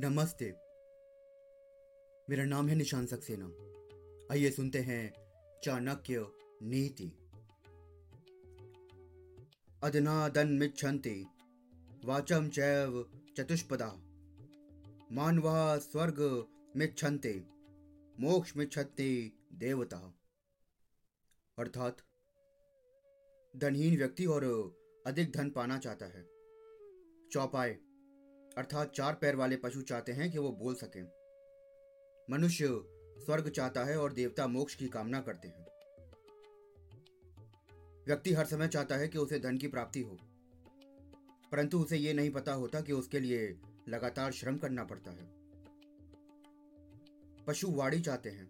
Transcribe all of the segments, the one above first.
नमस्ते। मेरा नाम है निशान सक्सेना। आइए सुनते हैं चाणक्य नीति। अदनादन मिच्छन्ति वाचम चैव चतुष्पदा। मानवा स्वर्ग मिच्छन्ते, मोक्ष मिच्छन्ति देवता। अर्थात, धनहीन व्यक्ति और अधिक धन पाना चाहता है। चौपाए अर्थात चार पैर वाले पशु चाहते हैं कि वो बोल सकें। मनुष्य स्वर्ग चाहता है और देवता मोक्ष की कामना करते हैं। व्यक्ति हर समय चाहता है कि उसे धन की प्राप्ति हो। परंतु उसे यह नहीं पता होता कि उसके लिए लगातार श्रम करना पड़ता है। पशु वाड़ी चाहते हैं,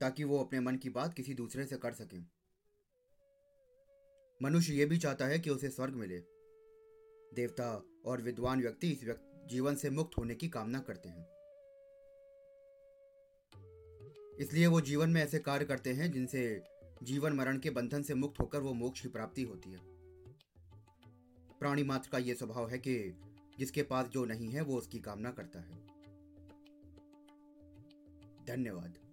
ताकि वो अपने मन की बात किसी दूसरे से कर सकें। मनुष्य यह भी चाहता है कि उसे स्वर्ग मिले। देवता और विद्वान व्यक्ति इस व्यक्ति जीवन से मुक्त होने की कामना करते हैं। इसलिए वो जीवन में ऐसे कार्य करते हैं जिनसे जीवन मरण के बंधन से मुक्त होकर वो मोक्ष की प्राप्ति होती है। प्राणी मात्र का यह स्वभाव है कि जिसके पास जो नहीं है, वो उसकी कामना करता है। धन्यवाद।